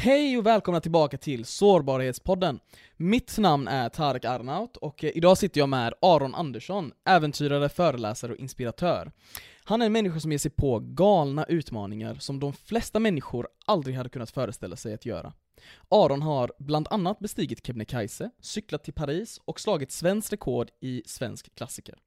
Hej och välkomna tillbaka till Sårbarhetspodden. Mitt namn är Tarek Arnaut och eh, idag sitter jag med Aron Andersson, äventyrare, föreläsare och inspiratör. Han är en människa som ger sig på galna utmaningar som de flesta människor aldrig hade kunnat föreställa sig att göra. Aron har bland annat bestigit Kebnekaise, cyklat till Paris och slagit svenskt rekord i svensk klassiker.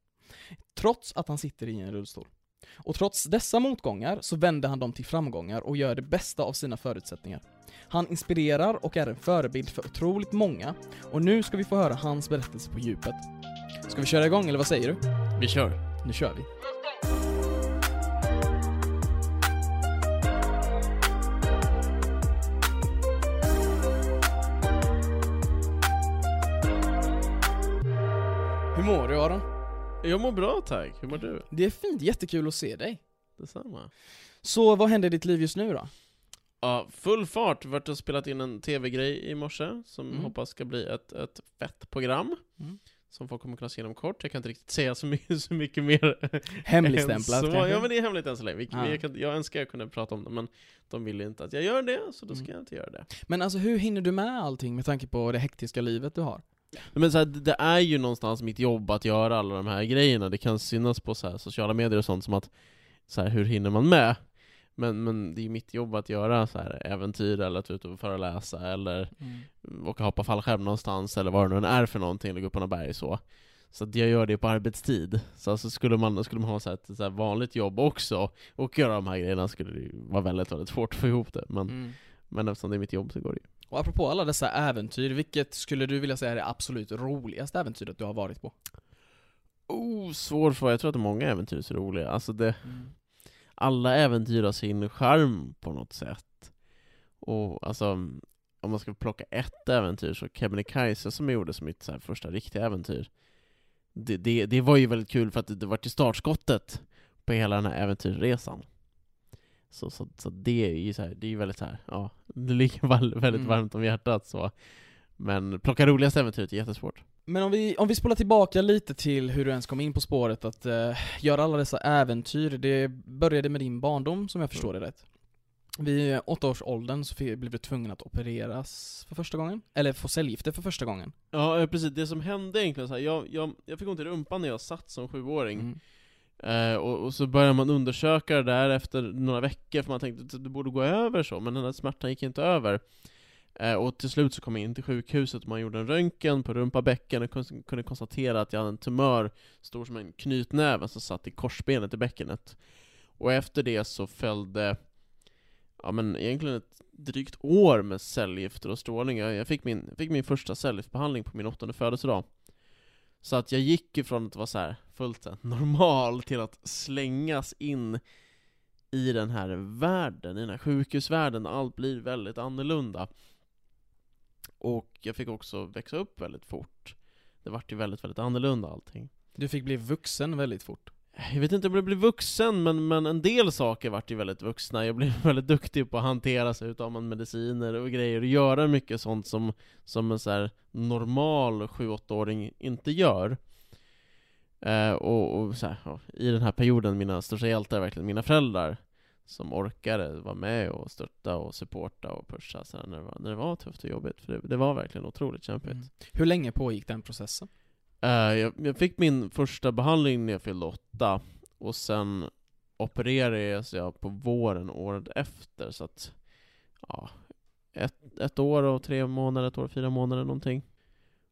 Trots att han sitter i en rullstol. Och trots dessa motgångar så vänder han dem till framgångar och gör det bästa av sina förutsättningar. Han inspirerar och är en förebild för otroligt många och nu ska vi få höra hans berättelse på djupet. Ska vi köra igång eller vad säger du? Vi kör. Nu kör vi. Hur mår du Aron? Jag mår bra tack, hur mår du? Det är fint, jättekul att se dig. Detsamma. Så vad händer i ditt liv just nu då? Ja, full fart. Vart och spelat in en tv-grej i morse, som Mm. hoppas ska bli ett, ett fett program. Mm. Som folk kommer kunna se inom kort. Jag kan inte riktigt säga så mycket, så mycket mer. Hemligstämplat kanske? Ja men det är hemligt än så länge. Vi, Ja. vi, kan, jag önskar jag kunde prata om det, men de vill inte att jag gör det, så då ska Mm. jag inte göra det. Men alltså hur hinner du med allting med tanke på det hektiska livet du har? Men så här, det är ju någonstans mitt jobb att göra alla de här grejerna. Det kan synas på så sociala medier och sånt som att, så här, hur hinner man med? Men, men det är mitt jobb att göra så här äventyr, eller att ut och föreläsa, eller åka hoppa fallskärm någonstans, eller vad det nu än är för någonting, eller gå upp på några berg så. Så att jag gör det på arbetstid. Så alltså skulle, man, skulle man ha så här, ett så här vanligt jobb också, och göra de här grejerna, skulle det vara väldigt, väldigt svårt att få ihop det. Men, Mm. men eftersom det är mitt jobb så går det ju. Och apropå alla dessa äventyr, vilket skulle du vilja säga är det absolut roligaste äventyret du har varit på? Oh, svår fråga. Jag tror att många äventyr är så roliga. Alltså det, alla äventyr har sin charm på något sätt. Och alltså, om man ska plocka ett äventyr så Kebnekaise som jag gjorde som mitt så första riktiga äventyr. Det, det, det var ju väldigt kul för att det, det var till startskottet på hela den här äventyrsresan. Så, så, så det är ju så här, det är ju väldigt så här, ja, det ligger väl- väldigt Mm. varmt om hjärtat så. Men plocka roligaste äventyret är jättesvårt. Men om vi, om vi spolar tillbaka lite till hur du ens kom in på spåret att eh, göra alla dessa äventyr, det började med din barndom som jag förstår det rätt. Vid åtta års åldern så blev du tvungen att opereras för första gången, eller få cellgifter för första gången. Ja, eh, precis. Det som hände egentligen så här, jag, jag, jag fick ont i rumpan när jag satt som sjuåring. Mm. Eh, och, och så började man undersöka det där efter några veckor, för man tänkte att det borde gå över så, men den där smärtan gick inte över. Eh, och till slut så kom jag in till sjukhuset och man gjorde en röntgen på rumpa, bäcken och kunde konstatera att jag hade en tumör stor som en knytnäve som satt i korsbenet i bäckenet. Och efter det så följde, ja men egentligen ett drygt år med cellgifter och strålning. Jag fick min, fick min första cellgiftbehandling på min åttonde födelsedag. Så att jag gick ifrån att vara så här fullt normal till att slängas in i den här världen, i den här sjukhusvärlden, där allt blir väldigt annorlunda. Och jag fick också växa upp väldigt fort. Det vart ju väldigt, väldigt annorlunda allting. Du fick bli vuxen väldigt fort. Jag vet inte om jag blev vuxen, men, men en del saker vart ju väldigt vuxna. Jag blev väldigt duktig på att hantera sig utav mediciner och grejer, och göra mycket sånt som, som en så normal 7-8-åring inte gör. Eh, och och så här, ja, i den här perioden, mina största hjältar är verkligen mina föräldrar, som orkade vara med och stötta och supporta och pusha så när, det var, när det var tufft och jobbigt. För det, det var verkligen otroligt kämpigt. Mm. Hur länge pågick den processen? Eh, jag, jag fick min första behandling när jag fyllde åtta, och sen opererades jag på våren året efter, så att ja, ett, ett år och tre månader, ett år och fyra månader någonting.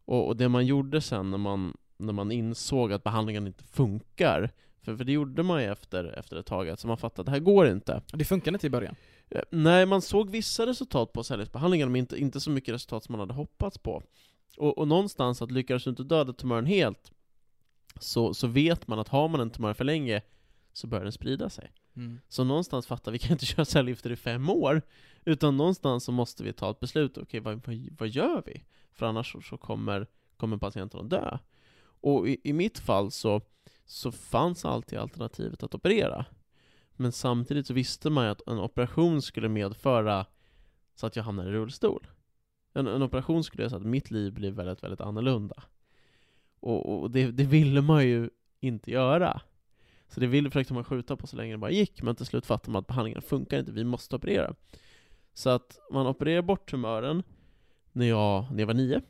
Och, och det man gjorde sen när man, när man insåg att behandlingen inte funkar, för, för det gjorde man ju efter, efter ett tag, så man fattade att det här går inte. Det funkade inte i början. Eh, Nej, man såg vissa resultat på cellgiftsbehandlingen, men inte, inte så mycket resultat som man hade hoppats på. Och, och någonstans att lyckades du inte döda tumören helt, så, så vet man att har man en tumör för länge, så börjar den sprida sig. Mm. Så någonstans fattar vi kan inte köra cellgifter i fem år, utan någonstans så måste vi ta ett beslut, okej vad, vad, vad gör vi? För annars så, så kommer, kommer patienten att dö. Och i, i mitt fall så, så fanns alltid alternativet att operera. Men samtidigt så visste man ju att en operation skulle medföra så att jag hamnade i rullstol. En, en operation skulle göra så att mitt liv blev väldigt, väldigt annorlunda. Och, och det, det ville man ju inte göra. Så det ville försökte man skjuta på så länge det bara gick, men till slut fattade man att behandlingen funkar inte, vi måste operera. Så att man opererar bort tumören när jag, när jag var nio.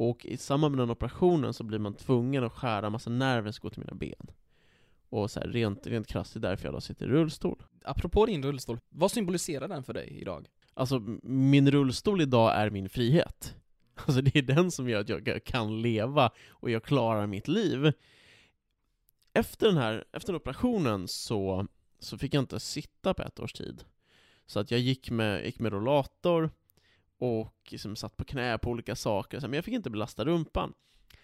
Och i samband med den operationen så blir man tvungen att skära massa nerver som går till mina ben. Och så här, rent, rent krasst, det är därför jag då sitter i rullstol. Apropå din rullstol, vad symboliserar den för dig idag? Alltså, min rullstol idag är min frihet. Alltså det är den som gör att jag kan leva och jag klarar mitt liv. Efter den här, efter den operationen så, så fick jag inte sitta på ett års tid. Så att jag gick med, gick med rollator och liksom satt på knä på olika saker, men jag fick inte belasta rumpan.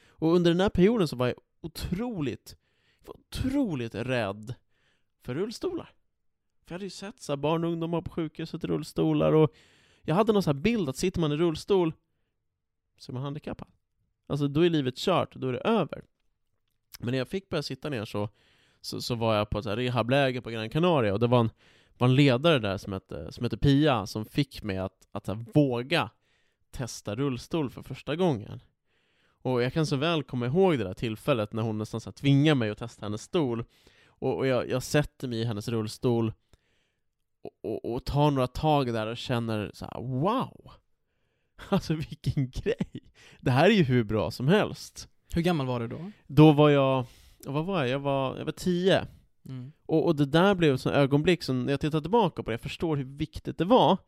Och under den här perioden så var jag otroligt, otroligt rädd för rullstolar. För jag hade ju sett så här barn och ungdomar på sjukhuset i rullstolar och jag hade någon sån här bild att sitter man i rullstol så är man handikappad. Alltså då är livet kört, då är det över. Men när jag fick börja sitta ner så, så, så var jag på ett rehabläger på Gran Canaria och det var en, var en ledare där som hette, som hette Pia som fick mig att, att här, våga testa rullstol för första gången. Och jag kan så väl komma ihåg det där tillfället när hon nästan så här, tvingade mig att testa hennes stol. Och, och jag, jag sätter mig i hennes rullstol och, och, och tar några tag där och känner så här: wow! Alltså vilken grej! Det här är ju hur bra som helst. Hur gammal var du då? Då var jag, vad var jag? Jag var, jag var tio. Mm. Och, och det där blev ett sånt ögonblick som, när jag tittar tillbaka på det, jag förstår hur viktigt det var.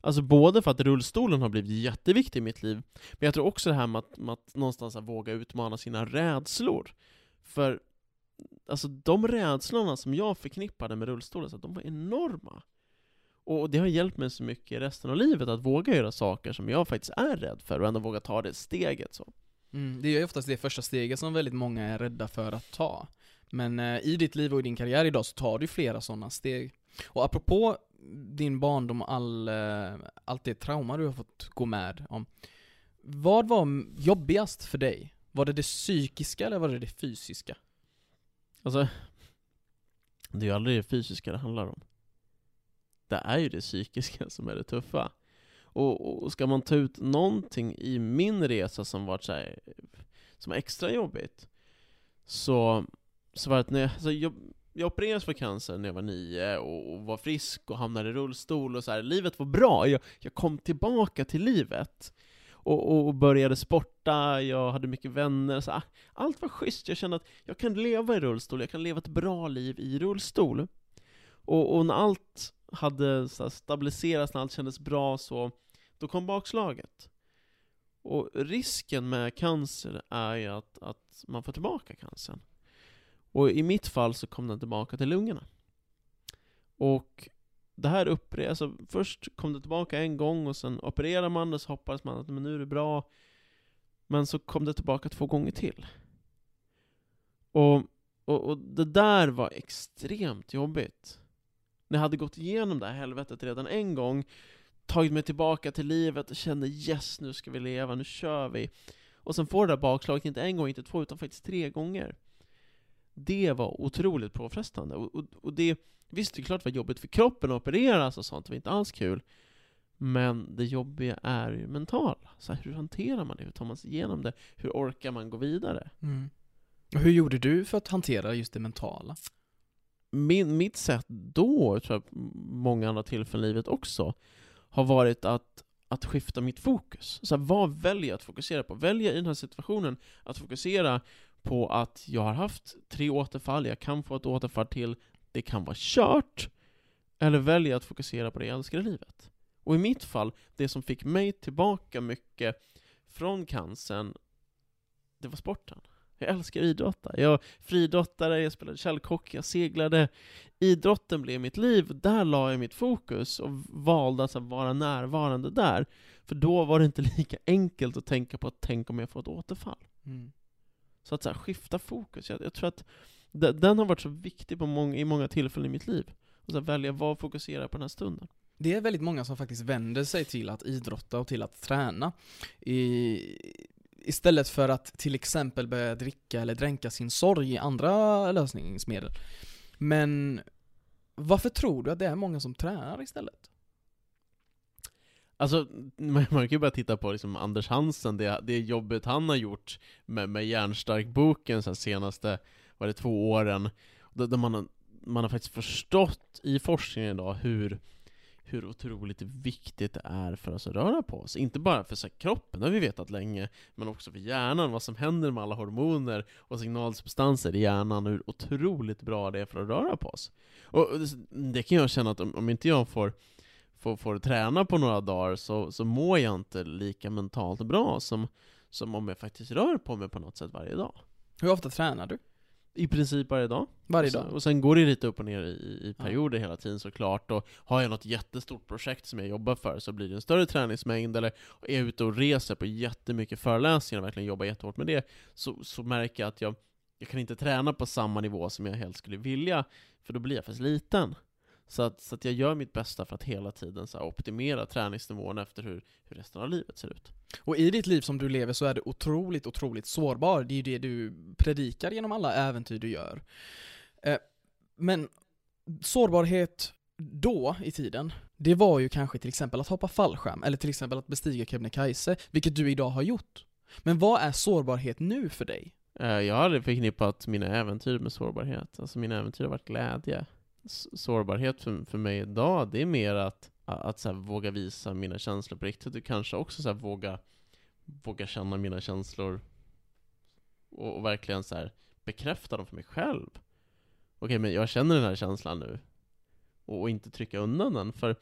Alltså både för att rullstolen har blivit jätteviktig i mitt liv, men jag tror också det här med att, med att någonstans våga utmana sina rädslor. För alltså de rädslorna som jag förknippade med rullstolen, så de var enorma. Och det har hjälpt mig så mycket resten av livet att våga göra saker som jag faktiskt är rädd för och ändå våga ta det steget så. Mm, det är ju oftast det första steget som väldigt många är rädda för att ta. Men eh, i ditt liv och i din karriär idag så tar du flera sådana steg. Och apropå din barndom och all, eh, allt det trauma du har fått gå med om. Vad var jobbigast för dig? Var det det psykiska eller var det det fysiska? Alltså, det är ju aldrig det fysiska det handlar om. Det är ju det psykiska som är det tuffa. Och, och ska man ta ut någonting i min resa som varit så här, som extra jobbigt, så, så var det att när jag, alltså jag, jag opererades för cancer när jag var nio och, och var frisk och hamnade i rullstol och så här. livet var bra, jag, jag kom tillbaka till livet. Och, och började sporta, jag hade mycket vänner, så, ah, allt var schysst, jag kände att jag kan leva i rullstol, jag kan leva ett bra liv i rullstol. Och, och när allt hade så här, stabiliserats, när allt kändes bra så, då kom bakslaget. Och risken med cancer är ju att, att man får tillbaka cancern. Och i mitt fall så kom den tillbaka till lungorna. Och det här upprepades, alltså först kom det tillbaka en gång och sen opererade man det så hoppades man att men nu är det bra. Men så kom det tillbaka två gånger till. Och, och, och det där var extremt jobbigt. När jag hade gått igenom det här helvetet redan en gång, tagit mig tillbaka till livet och kände yes, nu ska vi leva, nu kör vi. Och sen får det där bakslaget inte en gång, inte två, utan faktiskt tre gånger. Det var otroligt påfrestande. Och, och, och det, visst, det är klart det var jobbigt för kroppen att opereras och sånt, det var inte alls kul. Men det jobbiga är ju mentala. Så här, hur hanterar man det? Hur tar man sig igenom det? Hur orkar man gå vidare? Mm. Och hur gjorde du för att hantera just det mentala? Min, mitt sätt då, tror jag många andra tillfällen i livet också, har varit att, att skifta mitt fokus. Så här, vad väljer jag att fokusera på? Väljer jag i den här situationen att fokusera på att jag har haft tre återfall, jag kan få ett återfall till, det kan vara kört, eller väljer jag att fokusera på det jag älskar i livet? Och i mitt fall, det som fick mig tillbaka mycket från cancern, det var sporten. Jag älskar idrotta. Jag friidrottade, jag spelade källkock, jag seglade. Idrotten blev mitt liv, där la jag mitt fokus och valde att vara närvarande där. För då var det inte lika enkelt att tänka på att tänk om jag får ett återfall. Mm. Så att så här, skifta fokus, jag, jag tror att den har varit så viktig på många, i många tillfällen i mitt liv. Och så här, välja vad fokusera på den här stunden. Det är väldigt många som faktiskt vänder sig till att idrotta och till att träna. I, istället för att till exempel börja dricka eller dränka sin sorg i andra lösningsmedel. Men varför tror du att det är många som tränar istället? Alltså, man, man kan ju bara titta på liksom Anders Hansen, det, det jobbet han har gjort med, med Järnstark-boken så senaste, var det två åren, där, där man, har, man har faktiskt förstått i forskningen idag hur, hur otroligt viktigt det är för oss att röra på oss. Inte bara för så här, kroppen, det har vi vetat länge, men också för hjärnan, vad som händer med alla hormoner och signalsubstanser i hjärnan, och hur otroligt bra det är för att röra på oss. Och det, det kan jag känna att om, om inte jag får, får, får träna på några dagar så, så mår jag inte lika mentalt bra som, som om jag faktiskt rör på mig på något sätt varje dag. Hur ofta tränar du? I princip varje dag. Varje och sen, dag? Och sen går det lite upp och ner i, i Ja. perioder hela tiden såklart, och har jag något jättestort projekt som jag jobbar för så blir det en större träningsmängd, eller är jag ute och reser på jättemycket föreläsningar och verkligen jobbar jättehårt med det, så, så märker jag att jag, jag kan inte träna på samma nivå som jag helst skulle vilja, för då blir jag för sliten. Så att, så att jag gör mitt bästa för att hela tiden så optimera träningsnivån efter hur, hur resten av livet ser ut. Och i ditt liv som du lever så är du otroligt, otroligt sårbar. Det är ju det du predikar genom alla äventyr du gör. Eh, men sårbarhet då i tiden, det var ju kanske till exempel att hoppa fallskärm, eller till exempel att bestiga Kebnekaise, vilket du idag har gjort. Men vad är sårbarhet nu för dig? Eh, Jag har aldrig förknippat mina äventyr med sårbarhet. Alltså mina äventyr har varit glädje. Sårbarhet för, för mig idag, det är mer att, att så här, våga visa mina känslor på riktigt och kanske också så här, våga, våga känna mina känslor och, och verkligen så här, bekräfta dem för mig själv. Okej, men jag känner den här känslan nu. Och, och inte trycka undan den, för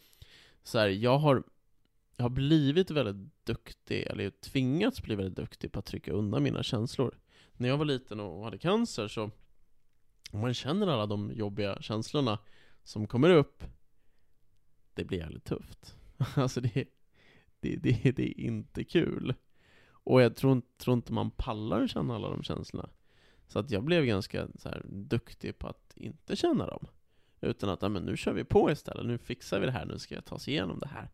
så här, jag har jag har blivit väldigt duktig, eller tvingats bli väldigt duktig på att trycka undan mina känslor när jag var liten och hade cancer så om man känner alla de jobbiga känslorna som kommer upp Det blir jävligt tufft. Alltså det, det, det, det är inte kul. Och jag tror, inte- tror inte man pallar känna alla de känslorna. Så att jag blev ganska så här, duktig på att inte känna dem. Utan att, men nu kör vi på istället, nu fixar vi det här, nu ska jag ta oss igenom det här.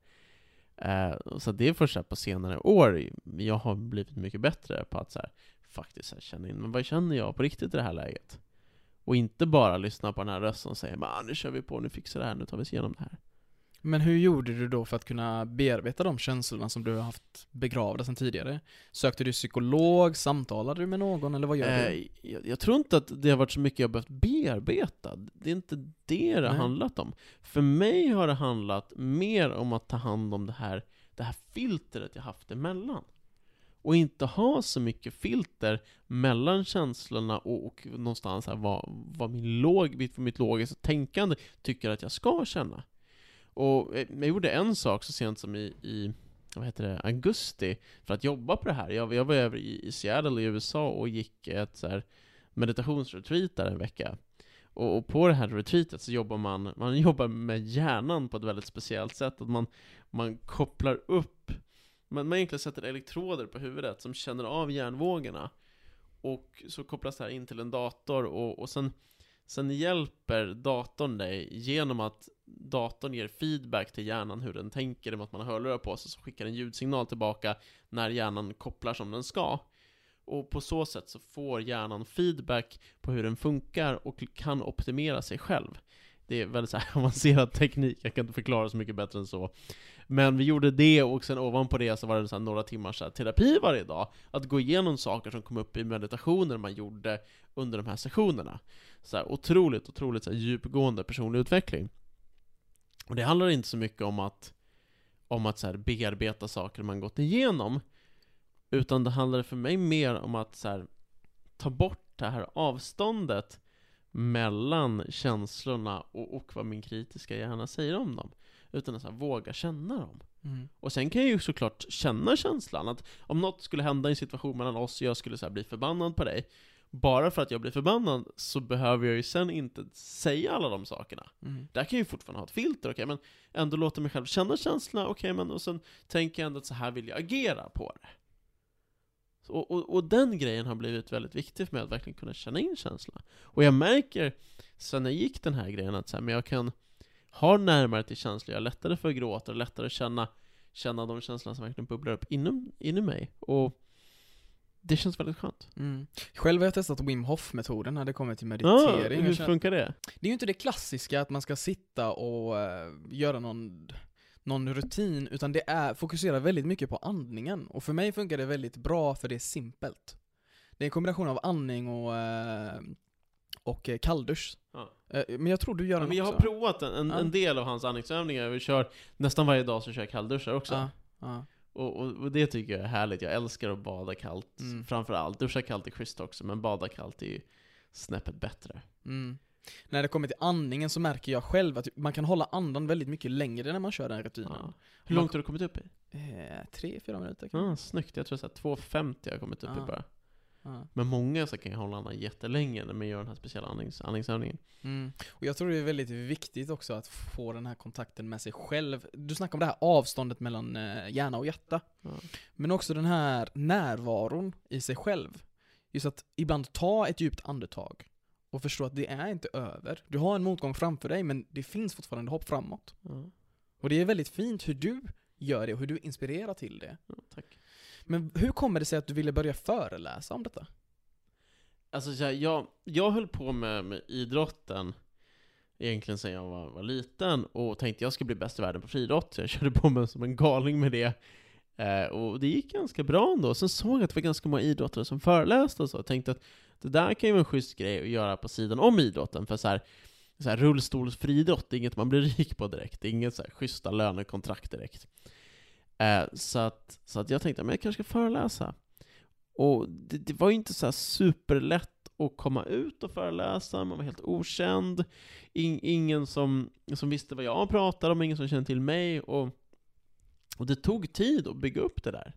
Eh, så det är först här på senare år. Jag har blivit mycket bättre på att så här, faktiskt så här, känna in, men vad känner jag på riktigt i det här läget? Och inte bara lyssna på den här rösten och säga "Men, nu kör vi på, nu fixar det här, nu tar vi oss igenom det här. Men hur gjorde du då för att kunna bearbeta de känslorna som du har haft begravda sedan tidigare? Sökte du psykolog, samtalade du med någon, eller vad gör du? Eh, jag, jag tror inte att det har varit så mycket jag behövt bearbeta. Det är inte det det har handlat om. För mig har det handlat mer om att ta hand om det här, det här filtret jag haft emellan. Och inte ha så mycket filter mellan känslorna och, och någonstans här vad, vad min log, mitt, logiska tänkande tycker att jag ska känna. Och eh, jag gjorde en sak så sent som i, i vad heter det, augusti för att jobba på det här. Jag, jag var över i, i Seattle i USA och gick ett så här meditationsretreat där en vecka. Och, och på det här retreatet så jobbar man, man jobbar med hjärnan på ett väldigt speciellt sätt. Att man, man kopplar upp, man, man egentligen sätter elektroder på huvudet som känner av hjärnvågorna. Och så kopplas det här in till en dator och, och sen, sen hjälper datorn dig genom att datorn ger feedback till hjärnan hur den tänker, om att man har hörlurar på sig, så skickar en ljudsignal tillbaka när hjärnan kopplar som den ska. Och på så sätt så får hjärnan feedback på hur den funkar och kan optimera sig själv. Det är väldigt så här avancerad teknik, jag kan inte förklara så mycket bättre än så. Men vi gjorde det, och sen ovanpå det så var det så här några timmars så här terapi varje dag. Att gå igenom saker som kom upp i meditationer man gjorde under de här sessionerna. Så här, otroligt, otroligt så här, djupgående personlig utveckling. Och det handlar inte så mycket om att, om att så här, bearbeta saker man gått igenom, utan det handlar för mig mer om att så här, ta bort det här avståndet mellan känslorna och, och vad min kritiska hjärna säger om dem. Utan att så här, våga känna dem. Mm. Och sen kan jag ju såklart känna känslan att om något skulle hända i en situation mellan oss och jag skulle så här, bli förbannad på dig, bara för att jag blir förbannad så behöver jag ju sen inte säga alla de sakerna. Mm. Där kan jag ju fortfarande ha ett filter, okej, men ändå låta mig själv känna känslorna, okej, men och sen tänker jag ändå att så här vill jag agera på det. Och, och, och den grejen har blivit väldigt viktig för mig, att verkligen kunna känna in känslorna. Och jag märker, sen jag gick den här grejen, att så här, men jag kan ha närmare till känslor, jag har lättare för att gråta, och lättare att känna, känna de känslorna som verkligen bubblar upp inom, inom mig. Och det känns väldigt skönt. Mm. Själv har jag testat Wim Hof-metoden när det kommer till Ja, meditering. hur Jag känner- funkar det? Det är ju inte det klassiska att man ska sitta och eh, göra någon, någon rutin, utan det är, fokuserar väldigt mycket på andningen. Och för mig funkar det väldigt bra för det är simpelt. Det är en kombination av andning och, eh, och eh, kalldusch. Ja. Eh, Men jag tror du gör Ja, den men jag har också. provat en, en, Ja. en del av hans andningsövningar, vi kör nästan varje dag så kör jag kallduschar också. Ja. Och, och, och det tycker jag är härligt, jag älskar att bada kallt Mm. framförallt. Duscha kallt är schysst också, men bada kallt är ju snäppet bättre. Mm. När det kommer till andningen så märker jag själv att man kan hålla andan väldigt mycket längre när man kör den rutinen. Ja. Hur långt har du kommit upp i? Eh, tre, fyra minuter kanske. Ah, snyggt, jag tror såhär 2.50 har jag kommit upp Ja. i bara. Ja. Men många så kan jag hålla andan jättelänge när man gör den här speciella andnings, andningsövningen. Mm. Och jag tror det är väldigt viktigt också att få den här kontakten med sig själv. Du snackar om det här avståndet mellan eh, hjärna och hjärta. Ja. Men också den här närvaron i sig själv. Just att ibland ta ett djupt andetag och förstå att det är inte över. Du har en motgång framför dig men det finns fortfarande hopp framåt. Ja. Och det är väldigt fint hur du gör det och hur du inspirerar till det. Ja, tack. Men hur kommer det sig att du ville börja föreläsa om detta? Alltså så här, jag, jag höll på med, med idrotten egentligen sedan jag var, var liten och tänkte jag skulle bli bäst i världen på friidrott. Jag körde på mig som en galning med det. Eh, och det gick ganska bra ändå. Sen såg jag att det var ganska många idrottare som föreläste och så. Jag tänkte att det där kan ju vara en schysst grej att göra på sidan om idrotten. För så här, så här rullstolsfriidrott, det är inget man blir rik på direkt. Det är inget så här schyssta lönekontrakt direkt. Eh, så, att, så att jag tänkte att jag kanske ska föreläsa. Och det, det var ju inte så här superlätt att komma ut och föreläsa, man var helt okänd. In, ingen som, som visste vad jag pratade om, ingen som kände till mig. Och, och det tog tid att bygga upp det där.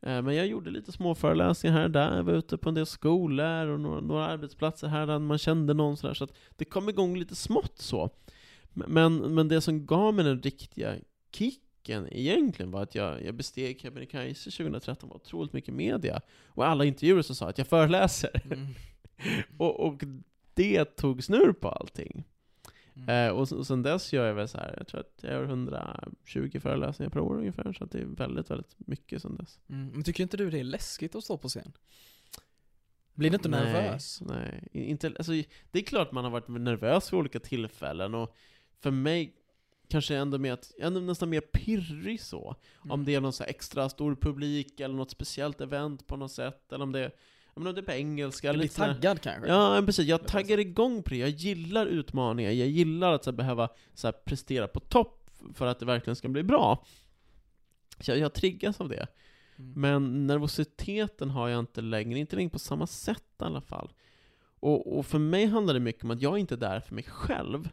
Eh, Men jag gjorde lite små föreläsningar här och där, jag var ute på en del skolor och några, några arbetsplatser här där man kände någon sådär, så att det kom igång lite smått så. Men, men det som gav mig den riktiga kicken egentligen var att jag, jag besteg Kebnekaise 2013, var otroligt mycket media. Och alla intervjuer så sa att jag föreläser. Mm. och, och det tog snurr på allting. Mm. Eh, och, och sen dess gör jag väl så här, jag tror att jag gör 120 föreläsningar per år ungefär, så att det är väldigt, väldigt mycket sen dess. Mm. Men tycker inte du det är läskigt att stå på scen? Blir du inte nej, nervös? Nej, inte, alltså, det är klart man har varit nervös vid olika tillfällen, och för mig kanske ändå mer att, ändå nästan mer pirrig så. Mm. Om det är någon så extra stor publik, eller något speciellt event på något sätt, eller om det, om det är på engelska, eller blir lite sådär- taggad kanske? Ja, men precis. Jag taggar igång på det. Jag gillar utmaningar. Jag gillar att så här, behöva så här, prestera på topp för att det verkligen ska bli bra. Så jag, jag triggas av det. Mm. Men nervositeten har jag inte längre, inte längre på samma sätt i alla fall. Och, och för mig handlar det mycket om att jag inte är där för mig själv.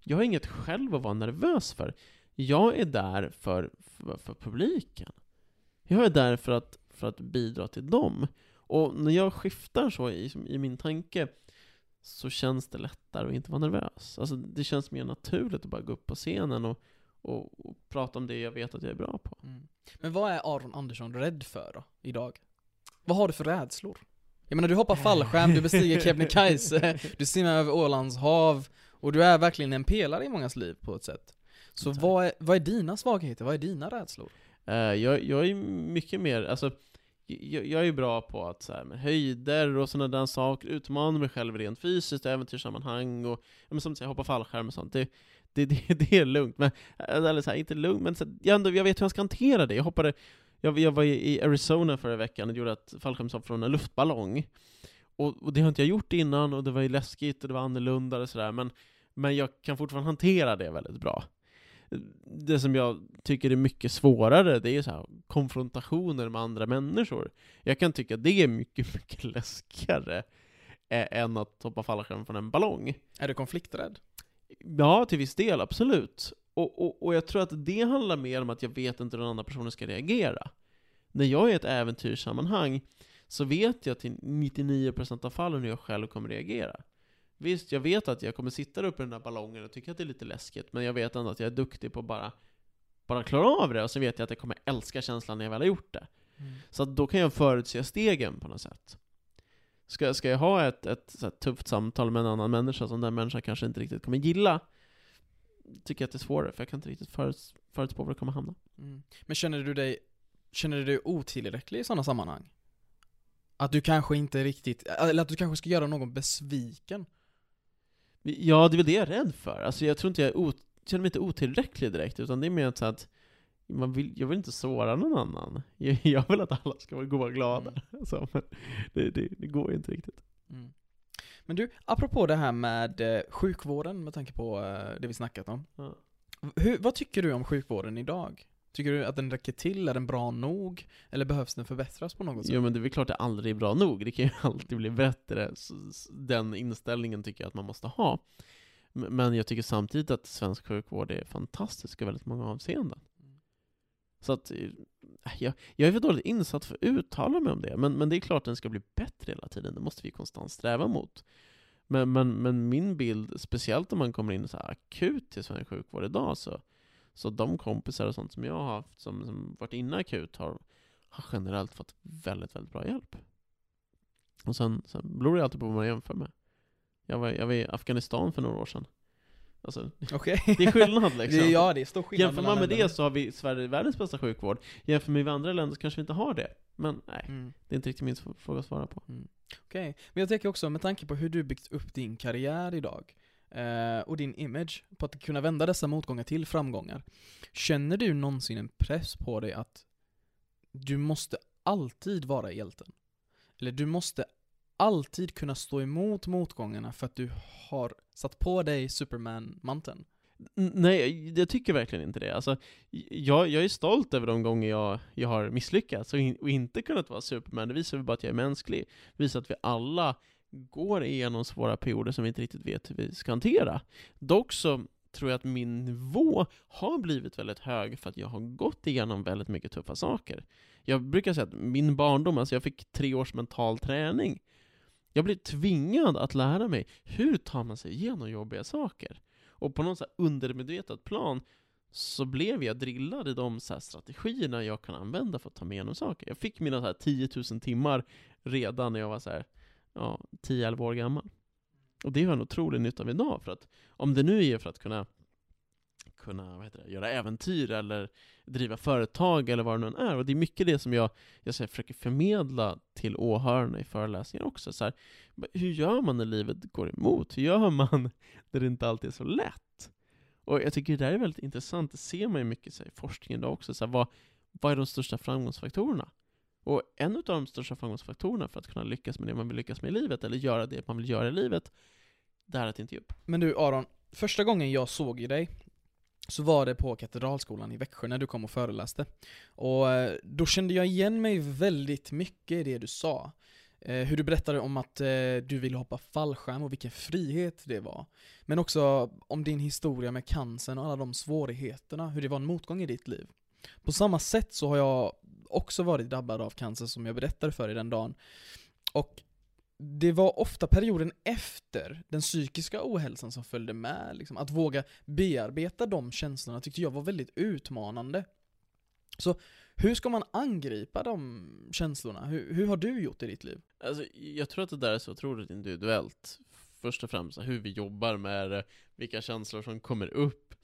Jag har inget själv att vara nervös för. Jag är där för, för, för publiken. Jag är där för att, för att bidra till dem. Och när jag skiftar så i, i min tanke så känns det lättare att inte vara nervös. Alltså det känns mer naturligt att bara gå upp på scenen och, och, och prata om det jag vet att jag är bra på. Mm. Men vad är Aron Andersson rädd för då, idag? Vad har du för rädslor? Jag menar du hoppar fallskärm, du bestiger Kebnekaise, du simmar över Ålands hav och du är verkligen en pelare i mångas liv på ett sätt. Så vad är, vad är dina svagheter? Vad är dina rädslor? Eh, jag, jag är mycket mer, alltså, jag, jag är bra på att så här, med höjder och sådana där saker, utmana mig själv rent fysiskt, äventyrssammanhang och, ja, men som du säger, hoppa fallskärm och sånt. Det, det, det, det är lugnt, men, eh, eller så här, inte lugnt, men så, här, jag, ändå, jag vet hur jag ska hantera det. Jag hoppade, jag, jag var i i Arizona förra veckan och gjorde ett fallskärmshopp från en luftballong. Och, och det har inte jag gjort innan, och det var ju läskigt och det var annorlunda och sådär, men, men jag kan fortfarande hantera det väldigt bra det som jag tycker är mycket svårare, det är så här konfrontationer med andra människor. Jag kan tycka det är mycket, mycket läskigare eh, än att hoppa fallskärm från en ballong. Är du konflikträdd? Ja, till viss del, absolut. Och, och, och jag tror att det handlar mer om att jag vet inte hur den andra personen ska reagera. När jag är i ett äventyrssammanhang så vet jag till 99% av fallen hur jag själv kommer reagera. Visst, jag vet att jag kommer sitta där uppe i den där ballongen och tycka att det är lite läskigt, men jag vet ändå att jag är duktig på att bara, bara klara av det, och så vet jag att jag kommer älska känslan när jag väl har gjort det. Så att då kan jag förutse stegen på något sätt. Ska, ska jag ha ett, ett så här tufft samtal med en annan människa som den människan kanske inte riktigt kommer gilla, tycker jag att det är svårare, för jag kan inte riktigt föruts, förutspå var det kommer hamna. Mm. Men känner du dig, känner du dig otillräcklig i sådana sammanhang? Att du kanske inte riktigt, eller att du kanske ska göra någon besviken? Ja, det är väl det jag är rädd för. Alltså jag tror inte jag ot- känner mig inte otillräcklig direkt, utan det är mer så att man vill, jag vill inte såra någon annan. Jag, jag vill att alla ska vara glada. Så, men det, det, det går inte riktigt. Mm. Men du, apropå det här med eh, sjukvården, med tanke på eh, det vi snackat om. Ja. Hur, vad tycker du om sjukvården idag? Tycker du att den räcker till? Är den bra nog? Eller behövs den förbättras på något sätt? Jo men det är väl klart det aldrig är bra nog, det kan ju alltid bli bättre. Så- Den inställningen tycker jag att man måste ha. Men jag tycker samtidigt att svensk sjukvård är fantastisk i väldigt många avseenden. Så att, eh, jag, jag är för dåligt insatt för att uttala mig om det, men, men det är klart att den ska bli bättre hela tiden, det måste vi konstant sträva mot. Men, men, men min bild, speciellt om man kommer in så här akut till svensk sjukvård idag, så, så de kompisar och sånt som jag har haft som, som varit inne akut har, har generellt fått väldigt, väldigt bra hjälp. Och sen, sen beror det alltid på vad man jämför med. Jag var, jag var i Afghanistan för några år sedan. Alltså, Okej. det är skillnad liksom. Det- ja, det är stor skillnad Jämför man med länderna. det så har vi Sverige världens bästa sjukvård. Jämför med andra länder så kanske vi inte har det. Men nej, Mm. det är inte riktigt min fråga att svara på. Okej, men jag tänker också med tanke på hur du byggt upp din karriär idag eh, och din image på att kunna vända dessa motgångar till framgångar. Känner du någonsin en press på dig att du måste alltid vara hjälten? Eller du måste alltid kunna stå emot motgångarna för att du har satt på dig Superman-manteln? Nej, jag tycker verkligen inte det. Alltså, jag, jag är stolt över de gånger jag, jag har misslyckats och, in, och inte kunnat vara Superman. Det visar väl bara att jag är mänsklig. Det visar att vi alla går igenom svåra perioder som vi inte riktigt vet hur vi ska hantera. Dock så tror jag att min nivå har blivit väldigt hög för att jag har gått igenom väldigt mycket tuffa saker. Jag brukar säga att min barndom, alltså jag fick tre års mental träning. Jag blev tvingad att lära mig hur tar man sig igenom jobbiga saker. Och på något så här undermedvetet plan så blev jag drillad i de så här strategierna jag kan använda för att ta mig igenom saker. Jag fick mina så här 10 000 timmar redan när jag var så här, ja, 10-11 år gammal. Och det har en otrolig nytta av idag, för att om det nu är för att kunna, kunna vad heter det, göra äventyr eller driva företag eller vad det nu än är, och det är mycket det som jag, jag så här, försöker förmedla till åhörarna i föreläsningar också. Så här, hur gör man när livet går emot? Hur gör man när det inte alltid är så lätt? Och jag tycker det där är väldigt intressant, det ser man ju mycket så här, i forskningen idag också, så här, vad, vad är de största framgångsfaktorerna? Och en av de största framgångsfaktorerna för att kunna lyckas med det man vill lyckas med i livet, eller göra det man vill göra i livet, det är att inte ge upp. Men du Aron, första gången jag såg dig så var det på Katedralskolan i Växjö när du kom och föreläste. Och eh, då kände jag igen mig väldigt mycket i det du sa. Eh, hur du berättade om att eh, du ville hoppa fallskärm och vilken frihet det var. Men också om din historia med cancern och alla de svårigheterna, hur det var en motgång i ditt liv. På samma sätt så har jag också varit drabbad av cancer som jag berättade för er den dagen. Och det var ofta perioden efter den psykiska ohälsan som följde med. Liksom. Att våga bearbeta de känslorna tyckte jag var väldigt utmanande. Så hur ska man angripa de känslorna? Hur, hur har du gjort i ditt liv? Alltså, jag tror att det där är så otroligt individuellt. Först och främst hur vi jobbar med det, vilka känslor som kommer upp.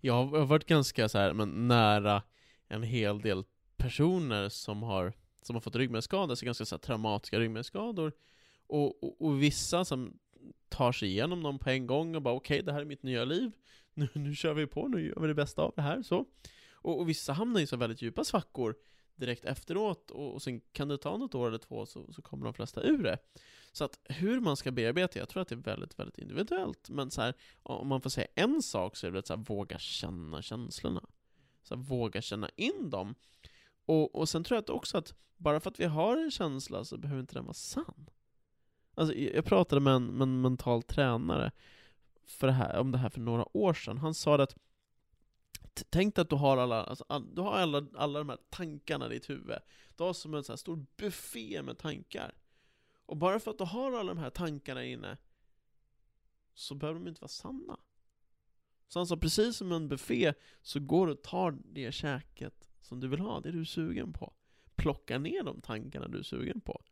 Jag har, jag har varit ganska så här, men nära en hel del personer som har, som har fått ryggmärgsskador, så ganska så här, traumatiska ryggmärgsskador. Och, och, och vissa som tar sig igenom dem på en gång och bara okej, det här är mitt nya liv. Nu, nu kör vi på, nu gör vi det bästa av det här. så. Och, och vissa hamnar i så väldigt djupa svackor direkt efteråt och, och sen kan det ta något år eller två så, så kommer de flesta ur det. Så att hur man ska bearbeta, jag tror att det är väldigt, väldigt individuellt. Men så här, om man får säga en sak så är det att så här, våga känna känslorna. Så här, våga känna in dem. Och, och sen tror jag att också att bara för att vi har en känsla så behöver inte den vara sann. Alltså, jag pratade med en, med en mental tränare för det här, om det här för några år sedan. Han sa att Tänk dig att du har alla, alltså, all, du har alla, alla de här tankarna i ditt huvud. Du har som en så här stor buffé med tankar. Och bara för att du har alla de här tankarna inne så behöver de inte vara sanna. Så han sa, precis som en buffé så går du och tar det käket som du vill ha, det du är sugen på. Plocka ner de tankarna du är sugen på.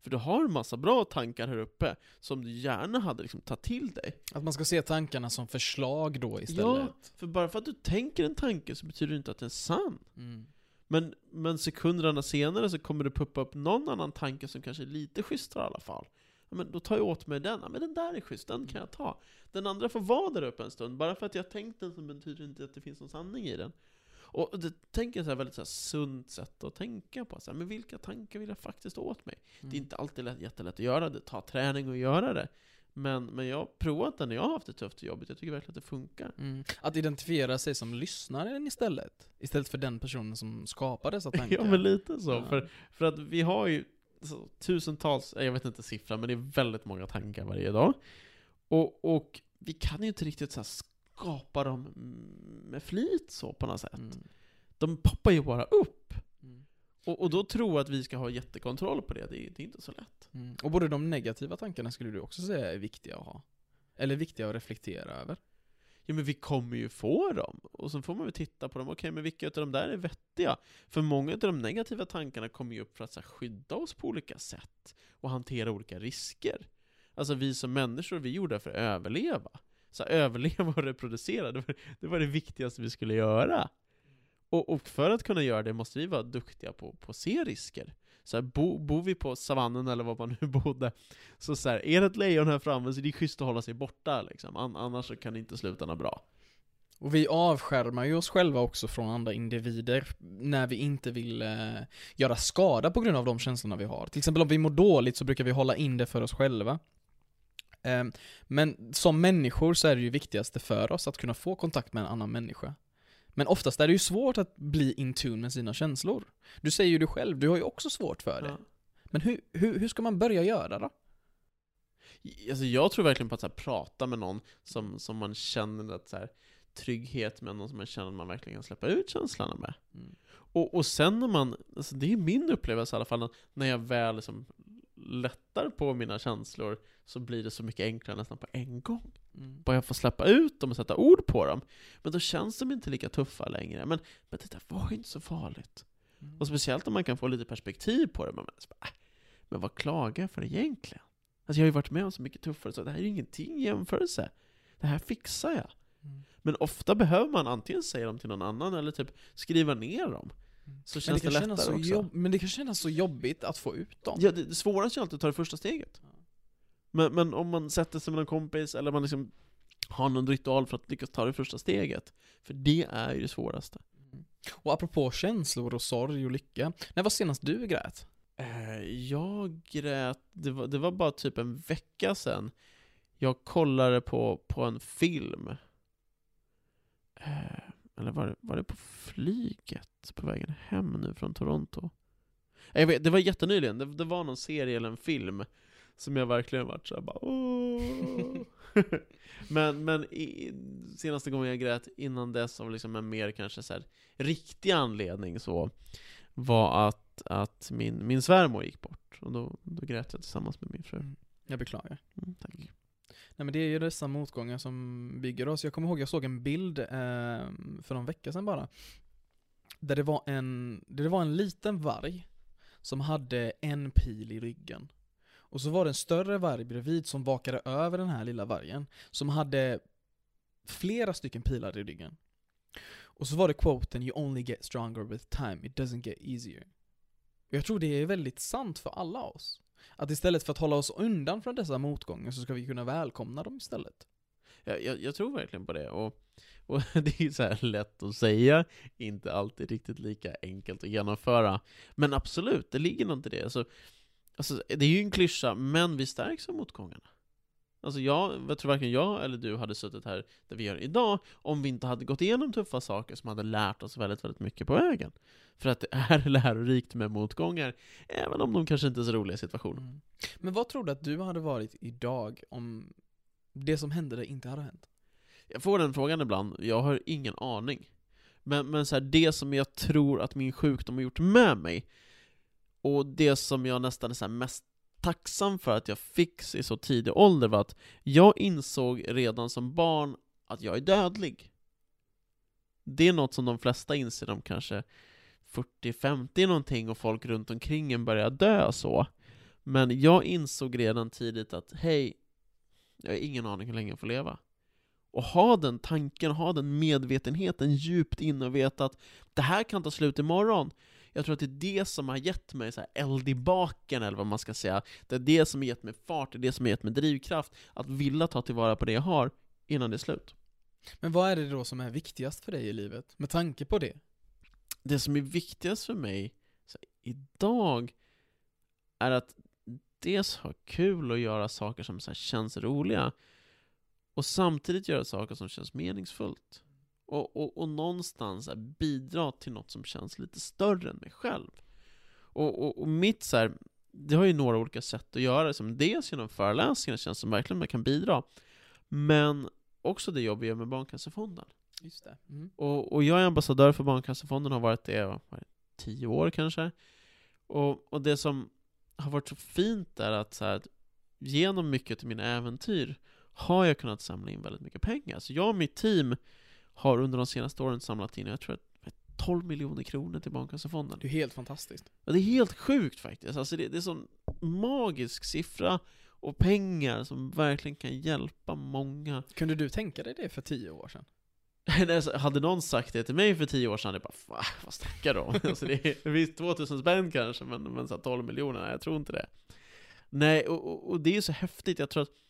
För du har en massa bra tankar här uppe som du gärna hade liksom tagit till dig. Att man ska se tankarna som förslag då Ja, istället. för bara för att du tänker en tanke så betyder det inte att den är sann. Mm. Men, men sekunderna senare så kommer det puppa upp någon annan tanke som kanske är lite schysstare i alla fall. Ja, men då tar jag åt mig den. Ja, men den där är schysst, den kan jag ta. Den andra får vara där uppe en stund. Bara för att jag tänkt den så betyder det inte att det finns någon sanning i den. Och det tänker jag så här väldigt så här sunt sätt att tänka på. Så här, men vilka tankar vill jag faktiskt åt mig? Det är inte alltid lätt, jättelätt att göra det, ta träning och göra det. Men, men jag har provat den när jag har haft det tufft och jobbigt, jag tycker verkligen att det funkar. Mm. Att identifiera sig som lyssnaren istället. Istället för den personen som skapar dessa tankar. Ja men lite så, Ja. för, för att vi har ju så, tusentals, jag vet inte siffran, men det är väldigt många tankar varje dag. Och, och vi kan ju inte riktigt så skapa dem med flit så på något sätt. Mm. De poppar ju bara upp. Mm. Och, och då tro att vi ska ha jättekontroll på det, det, är- det är inte så lätt. Mm. Och både de negativa tankarna skulle du också säga är viktiga att ha? Eller viktiga att reflektera över? Ja men vi kommer ju få dem, och så får man väl titta på dem, okej men vilka av de där är vettiga? För många av de negativa tankarna kommer ju upp för att så här, skydda oss på olika sätt, och hantera olika risker. Alltså vi som människor, vi gjorde för att överleva. Så här, överleva och reproducera, det var, det var det viktigaste vi skulle göra. Och, och för att kunna göra det måste vi vara duktiga på, på att se risker. Så här, bo, bor vi på savannen eller var man nu bodde, så, så här, är det ett lejon här framme så är det schysst att hålla sig borta liksom. An, annars så kan det inte sluta något bra. Och vi avskärmar ju oss själva också från andra individer när vi inte vill eh, göra skada på grund av de känslorna vi har. Till exempel om vi mår dåligt så brukar vi hålla in det för oss själva. Eh, men som människor så är det ju viktigaste för oss att kunna få kontakt med en annan människa. Men oftast är det ju svårt att bli in tune med sina känslor. Du säger ju det själv, du har ju också svårt för det. Ja. Men hur, hur, hur ska man börja göra då? Alltså jag tror verkligen på att så här, prata med någon som, som man känner att så här, trygghet med, någon som man känner att man verkligen kan släppa ut känslorna med. Mm. Och, och sen när man, alltså det är min upplevelse i alla fall, när jag väl liksom lättar på mina känslor så blir det så mycket enklare nästan på en gång. Mm. Bara jag får släppa ut dem och sätta ord på dem. Men då känns de inte lika tuffa längre. Men, men det där var ju inte så farligt. Mm. Och speciellt om man kan få lite perspektiv på det. Men, bara, äh, men vad klagar jag för egentligen? Alltså jag har ju varit med om så mycket tuffare, så det här är ju ingenting i jämförelse. Det här fixar jag. Mm. Men ofta behöver man antingen säga dem till någon annan eller typ skriva ner dem. Så Men känns det, det, lättare så också. jobb, men det kan kännas så jobbigt att få ut dem. Ja, det, det svåraste är alltid att ta det första steget. Men, men om man sätter sig med någon kompis, eller man liksom har någon ritual för att lyckas ta det första steget. För det är ju det svåraste. Och apropå känslor och sorg och lycka, när var senast du grät? Eh, Jag grät, det var, det var bara typ en vecka sedan. Jag kollade på, på en film. Eller var det, var det på flyget på vägen hem nu från Toronto? Jag vet, det var jättenyligen, det, det var någon serie eller en film som jag verkligen varit såhär bara Åh. Men, men i, senaste gången jag grät innan dess av liksom en mer kanske så här riktig anledning så var att, att min, min svärmor gick bort, och då, då grät jag tillsammans med min fru. Jag beklagar. Mm, tack. Nej men det är ju dessa motgångar som bygger oss. Jag kommer ihåg, jag såg en bild eh, för någon vecka sedan bara. Där det var en, där det var en liten varg som hade en pil i ryggen. Och så var det en större varg bredvid som vakade över den här lilla vargen. Som hade flera stycken pilar i ryggen. Och så var det quoten 'You only get stronger with time, it doesn't get easier' Och Jag tror det är väldigt sant för alla oss. Att istället för att hålla oss undan från dessa motgångar så ska vi kunna välkomna dem istället. Jag, jag, jag tror verkligen på det, och, och det är ju så här lätt att säga, inte alltid riktigt lika enkelt att genomföra. Men absolut, det ligger något i det. Alltså, alltså, det är ju en klyscha, men vi stärks av motgångarna. Alltså jag, jag tror varken jag eller du hade suttit här där vi gör idag om vi inte hade gått igenom tuffa saker som hade lärt oss väldigt, väldigt mycket på vägen. För att det är lärorikt med motgångar, även om de kanske inte är så roliga situationer. Mm. Men vad tror du att du hade varit idag om det som hände dig inte hade hänt? Jag får den frågan ibland, jag har ingen aning. Men, men så här, det som jag tror att min sjukdom har gjort med mig, och det som jag nästan är mest tacksam för att jag fick i så tidig ålder var att jag insåg redan som barn att jag är dödlig. Det är något som de flesta inser, de kanske 40-50 någonting och folk runt omkring en börjar dö så. Men jag insåg redan tidigt att hej, jag har ingen aning hur länge jag får leva. Och ha den tanken, ha den medvetenheten djupt inne och veta att det här kan ta slut imorgon. Jag tror att det är det som har gett mig så här eld i baken, eller vad man ska säga. Det är det som har gett mig fart, det är det som har gett mig drivkraft, att vilja ta tillvara på det jag har innan det är slut. Men vad är det då som är viktigast för dig i livet? Med tanke på det? Det som är viktigast för mig här, idag är att dels ha kul och göra saker som så känns roliga, och samtidigt göra saker som känns meningsfullt. Och, och, och någonstans bidra till något som känns lite större än mig själv. Och, och, och mitt så här, det har ju några olika sätt att göra det, som dels genom föreläsningar känns som verkligen man kan bidra, men också det jobb vi gör med Barncancerfonden. Just det. Mm. Och, och jag är ambassadör för Barncancerfonden, har varit det det, tio år kanske. Och, och det som har varit så fint är att, så här, att genom mycket av mina äventyr har jag kunnat samla in väldigt mycket pengar. Så jag och mitt team har under de senaste åren samlat in, jag tror att 12 miljoner kronor till Barncancerfonden. Det är helt fantastiskt. Ja, det är helt sjukt faktiskt. Alltså det, det är sån magisk siffra och pengar som verkligen kan hjälpa många. Kunde du tänka dig det för tio år sedan? Alltså, hade någon sagt det till mig för tio år sedan, det bara Va, vad snackar du om? alltså det är visst 2000 spänn kanske, men, men så här 12 miljoner, nej, jag tror inte det. Nej, och, och, och det är så häftigt, jag tror att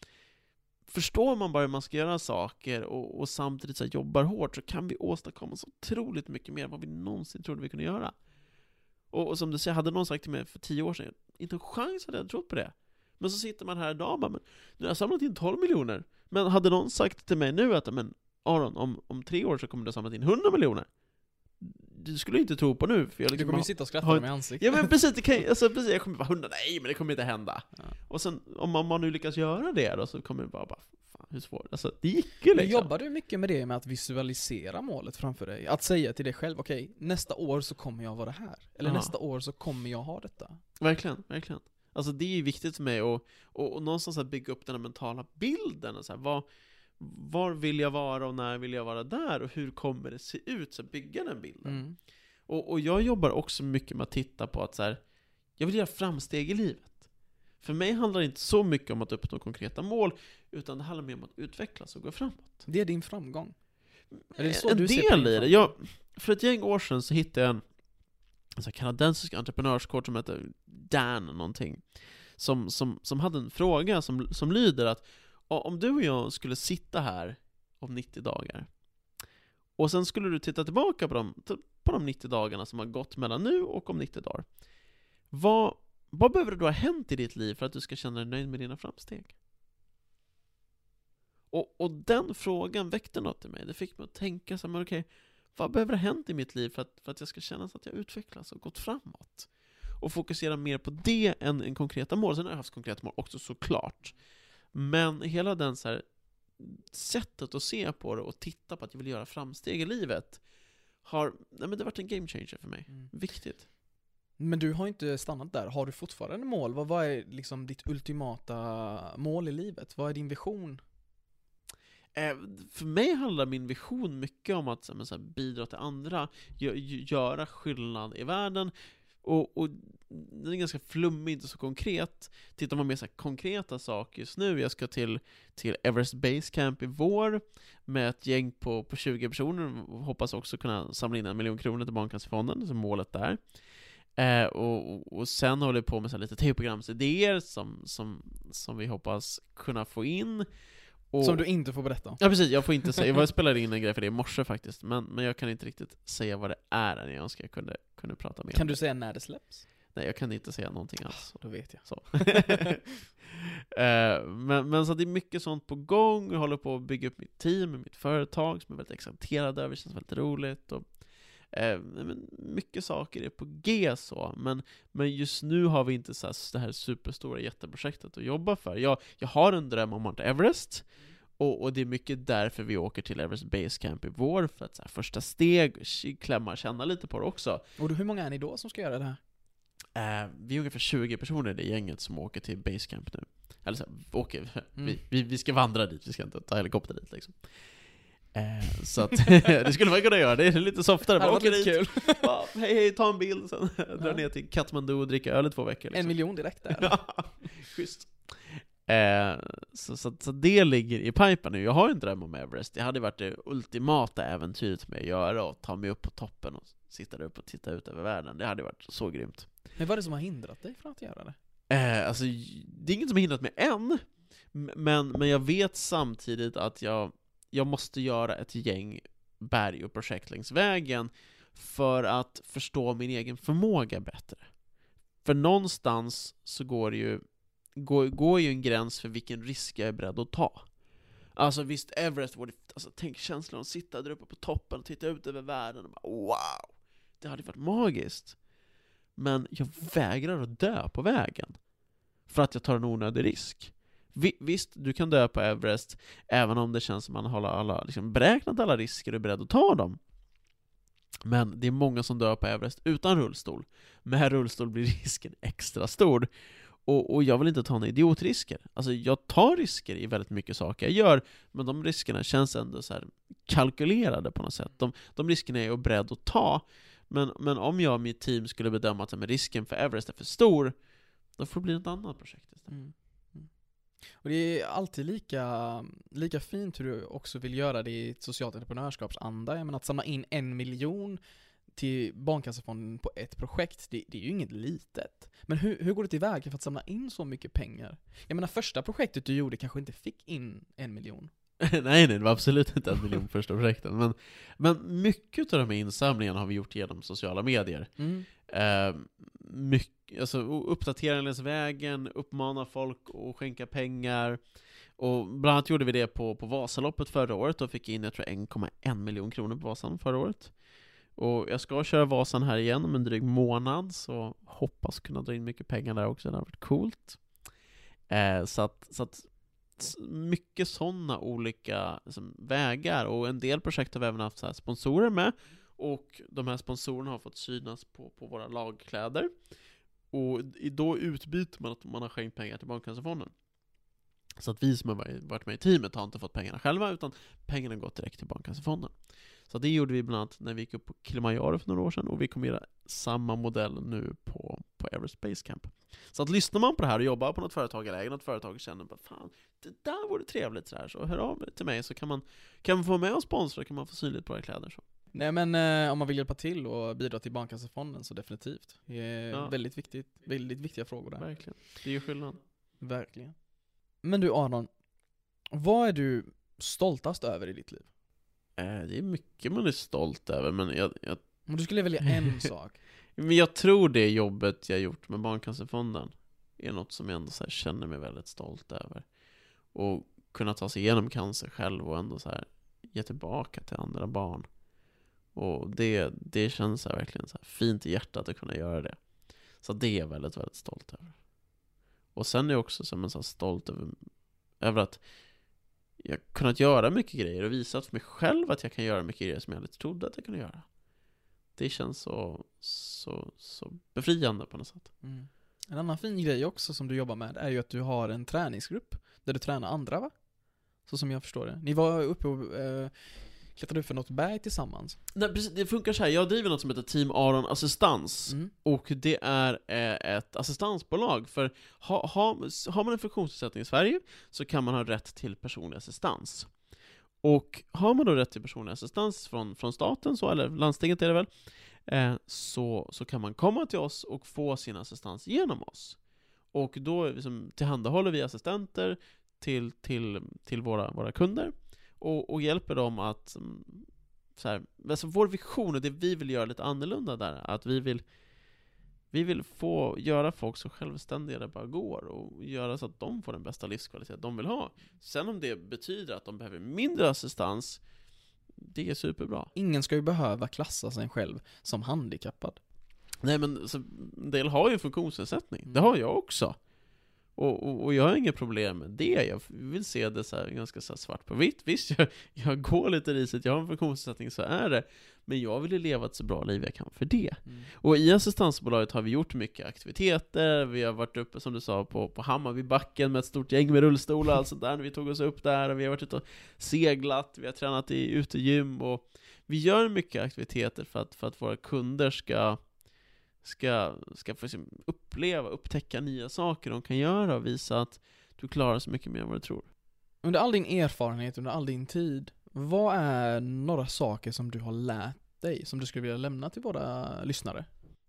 Förstår man bara hur man ska göra saker och, och samtidigt så här jobbar hårt så kan vi åstadkomma så otroligt mycket mer än vad vi någonsin trodde vi kunde göra. Och, och som du säger, hade någon sagt till mig för tio år sedan, inte en chans hade jag trott på det. Men så sitter man här idag och bara, men nu har jag samlat in 12 miljoner. Men hade någon sagt till mig nu att, men Aron, om, om tre år så kommer du ha samlat in 100 miljoner. Du skulle inte tro på nu, för jag Du liksom kommer ju sitta och har- skratta med ansiktet. Ja men precis, det kan, alltså, precis jag kommer bara 100, nej men det kommer inte hända. Ja. Och sen, om man, om man nu lyckas göra det då, så kommer det bara, bara fan hur svårt, alltså det gick ju liksom. jobbar du mycket med det med att visualisera målet framför dig? Att säga till dig själv, okej, nästa år så kommer jag vara här. Eller Ja. nästa år så kommer jag ha detta. Verkligen, verkligen. Alltså det är ju viktigt för mig och, och, och någonstans att bygga upp den här mentala bilden och så här, vad, var vill jag vara och när vill jag vara där och hur kommer det se ut? Så bygga den bilden. Mm. Och, och jag jobbar också mycket med att titta på att så här, jag vill göra framsteg i livet. För mig handlar det inte så mycket om att uppnå konkreta mål, utan det handlar mer om att utvecklas och gå framåt. Det är din framgång. Är det så en du ser del din i det. Jag, för ett gäng år sedan så hittade jag en, en kanadensisk entreprenörscoach som heter Dan någonting. Som, som, som hade en fråga som, som lyder att "Ja, om du och jag skulle sitta här om 90 dagar och sen skulle du titta tillbaka på de, på de 90 dagarna som har gått mellan nu och om 90 dagar. Vad, vad behöver det då ha hänt i ditt liv för att du ska känna dig nöjd med dina framsteg? Och, och den frågan väckte något i mig. Det fick mig att tänka så här, men okej, vad behöver ha hänt i mitt liv för att, för att jag ska känna så att jag utvecklas och gått framåt? Och fokusera mer på det än än konkreta mål. Sen har jag haft konkreta mål också såklart. Men hela den så här sättet att se på det och titta på att jag vill göra framsteg i livet har, nej men det har varit en game changer för mig. Mm. Viktigt. Men du har inte stannat där. Har du fortfarande mål? Vad, vad är liksom ditt ultimata mål i livet? Vad är din vision? Eh, för mig handlar min vision mycket om att så här, bidra till andra, gö- gö- göra skillnad i världen. Och, och den är ganska flummig, inte så konkret. Tittar man mer så här, konkreta saker just nu, jag ska till, till Everest Base Camp i vår med ett gäng på, på 20 personer och hoppas också kunna samla in en miljon kronor till Barncancerfonden, som målet där. Eh, och, och- och sen håller jag på med så här lite tv-programsidéer som, som, som vi hoppas kunna få in. Och, Som du inte får berätta om. Ja precis, jag får inte säga, jag spelade in en grej för det i morse faktiskt, men, men jag kan inte riktigt säga vad det är än, jag önskar jag kunde, kunde prata mer Kan du det. säga när det släpps? Nej, jag kan inte säga någonting alls. Då vet jag. Så. Eh, men, men så det är mycket sånt på gång, jag håller på att bygga upp mitt team, mitt företag som jag är väldigt exalterad över, känns väldigt roligt. Och, eh, men mycket saker är på G så, men, men just nu har vi inte så här, det här superstora jätteprojektet att jobba för. Jag, jag har en dröm om Mount Everest, och, och det är mycket därför vi åker till Everest Base Camp i vår, för att så här, första steg, klämma, känna lite på det också. Och hur många är ni då som ska göra det här? Eh, vi är ungefär 20 personer i det gänget som åker till Basecamp nu. Eller så, här, åker, Mm. vi, vi, vi ska vandra dit, vi ska inte ta helikopter dit liksom. Eh, så att, det skulle man kunna göra, det är lite softare. Det Bara åker lite dit, kul. bara, hej hej, ta en bild, sen dra Ja. ner till Kathmandu och dricka öl i två veckor. En Liksom. miljon direkt där. Schysst. Eh, så, så, så det ligger i pipen nu. Jag har ju en dröm om Everest. Det hade varit det ultimata äventyret med att göra och ta mig upp på toppen och sitta där uppe och titta ut över världen. Det hade varit så grymt. Men vad är det som har hindrat dig från att göra det? Eh, alltså, det är inget som har hindrat mig än, men, men jag vet samtidigt att jag, jag måste göra ett gäng berg och projekt längs vägen för att förstå min egen förmåga bättre. För någonstans så går det ju går, går ju en gräns för vilken risk jag är beredd att ta. Alltså visst, Everest vore, alltså tänk känslan att sitta där uppe på toppen och titta ut över världen och bara wow! Det hade varit magiskt. Men jag vägrar att dö på vägen. För att jag tar en onödig risk. Visst, du kan dö på Everest, även om det känns som att man har alla, liksom beräknat alla risker och är beredd att ta dem. Men det är många som dör på Everest utan rullstol. Med rullstol blir risken extra stor. Och, och, jag vill inte ta några idiotrisker. Alltså jag tar risker i väldigt mycket saker jag gör, men de riskerna känns ändå så kalkylerade på något sätt. De, de riskerna är jag beredd att ta, men, men om jag och mitt team skulle bedöma att risken för Everest är för stor, då får det bli ett annat projekt istället. Mm. Och det är alltid lika, lika fint hur du också vill göra det i ett socialt entreprenörskapsanda. Jag menar att samla in en miljon till Barncancerfonden på ett projekt, det, det, är ju inget litet. Men hur, hur går det tillväga för att samla in så mycket pengar? Jag menar första projektet du gjorde kanske inte fick in en miljon. nej, nej, det var absolut inte en miljon första projekten. Men, men mycket av de här insamlingarna har vi gjort genom sociala medier. Mm. Eh, mycket, alltså uppdatera längs vägen, uppmana folk att skänka pengar. Och bland annat gjorde vi det på, på Vasaloppet förra året och fick in, jag tror 1,1 miljon kronor på Vasan förra året. Och jag ska köra Vasan här igen om en dryg månad, så hoppas kunna dra in mycket pengar där också, det har varit coolt. Eh, så att, så att mycket sådana olika liksom, vägar, och en del projekt har vi även haft så sponsorer med, och de här sponsorerna har fått synas på, på våra lagkläder. Och då utbyter man att man har skänkt pengar till Barncancerfonden. Så att vi som har varit med i teamet har inte fått pengarna själva, utan pengarna har gått direkt till Barncancerfonden. Så det gjorde vi bland annat när vi gick upp på Kilimanjaro för några år sedan, och vi kommer göra samma modell nu på, på Everest Camp. Så att lyssnar man på det här och jobbar på något företag eller äger något företag och känner bara fan, det där vore trevligt sådär, så hör av till mig så kan man, kan man få med och sponsra, kan man få synligt på våra kläder så. Nej men eh, om man vill hjälpa till och bidra till Barncancerfonden så definitivt. Det är ja. väldigt viktigt, väldigt viktiga frågor där. Verkligen. Det gör skillnad. Verkligen. Men du Aron, vad är du stoltast över i ditt liv? Eh, det är mycket man är stolt över, men jag... jag... Om du skulle välja en sak? Men jag tror det jobbet jag gjort med Barncancerfonden är något som jag ändå så känner mig väldigt stolt över. Och kunna ta sig igenom cancer själv och ändå så här ge tillbaka till andra barn. Och det, det känns så verkligen så fint i hjärtat att kunna göra det. Så det är jag väldigt, väldigt stolt över. Och sen är jag också som en så stolt över, över att jag kunnat göra mycket grejer och visat för mig själv att jag kan göra mycket grejer som jag aldrig trodde att jag kunde göra. Det känns så, så, så befriande på något sätt. Mm. En annan fin grej också som du jobbar med är ju att du har en träningsgrupp där du tränar andra va? Så som jag förstår det. Ni var uppe och eh, klättrade upp för något berg tillsammans? Nej, precis, det funkar så här. jag driver något som heter Team Aron Assistans, mm. och det är eh, ett assistansbolag, för ha, ha, har man en funktionsnedsättning i Sverige så kan man ha rätt till personlig assistans. Och har man då rätt till personlig assistans från, från staten, så, eller landstinget är det väl, eh, så, så kan man komma till oss och få sin assistans genom oss. Och då liksom, tillhandahåller vi assistenter till, till, till våra, våra kunder, och, och hjälper dem att mm, så här, alltså vår vision och det vi vill göra lite annorlunda där, att vi vill vi vill få göra folk så självständiga det bara går och göra så att de får den bästa livskvalitet de vill ha. Sen om det betyder att de behöver mindre assistans, det är superbra. Ingen ska ju behöva klassa sig själv som handikappad. Nej men, så, en del har ju funktionsnedsättning, det har jag också. Och, och, och, jag har inga problem med det, jag vill se det så ganska så svart på vitt. Visst, jag, jag går lite risigt, jag har en funktionsnedsättning, så är det. Men jag vill ju leva ett så bra liv jag kan för det. Mm. Och i assistansbolaget har vi gjort mycket aktiviteter, vi har varit uppe som du sa på, på Hammarbybacken med ett stort gäng med rullstolar och allt sånt där, när vi tog oss upp där, och vi har varit ute och seglat, vi har tränat i utegym, och vi gör mycket aktiviteter för att, för att våra kunder ska ska, ska få uppleva, upptäcka nya saker de kan göra och visa att du klarar så mycket mer än vad du tror. Under all din erfarenhet, under all din tid, vad är några saker som du har lärt dig, som du skulle vilja lämna till våra lyssnare?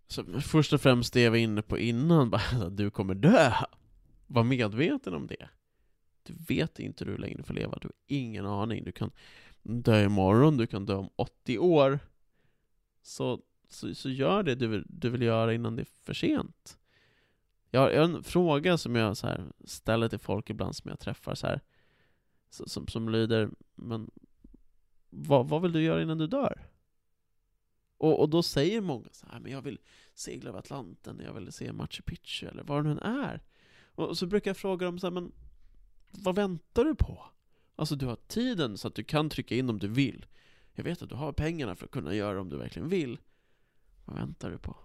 Så först och främst det jag var inne på innan, bara du kommer dö. Var medveten om det. Du vet inte hur länge du får leva, du har ingen aning. Du kan dö imorgon, du kan dö om 80 år. Så så, så gör det du vill, du vill göra innan det är för sent. Jag har, en fråga som jag så här ställer till folk ibland som jag träffar så här, som, som lyder, men vad, vad vill du göra innan du dör? Och, och då säger många så här, men jag vill segla över Atlanten, jag vill se Machu Picchu, eller vad det nu än är. Och så brukar jag fråga dem så här, men vad väntar du på? Alltså du har tiden så att du kan trycka in om du vill. Jag vet att du har pengarna för att kunna göra det om du verkligen vill. Vad väntar du på?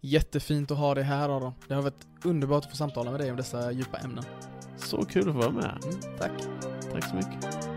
Jättefint att ha dig här Aron. Det har varit underbart att få samtala med dig om dessa djupa ämnen. Så kul att få vara med. Mm, tack. Tack så mycket.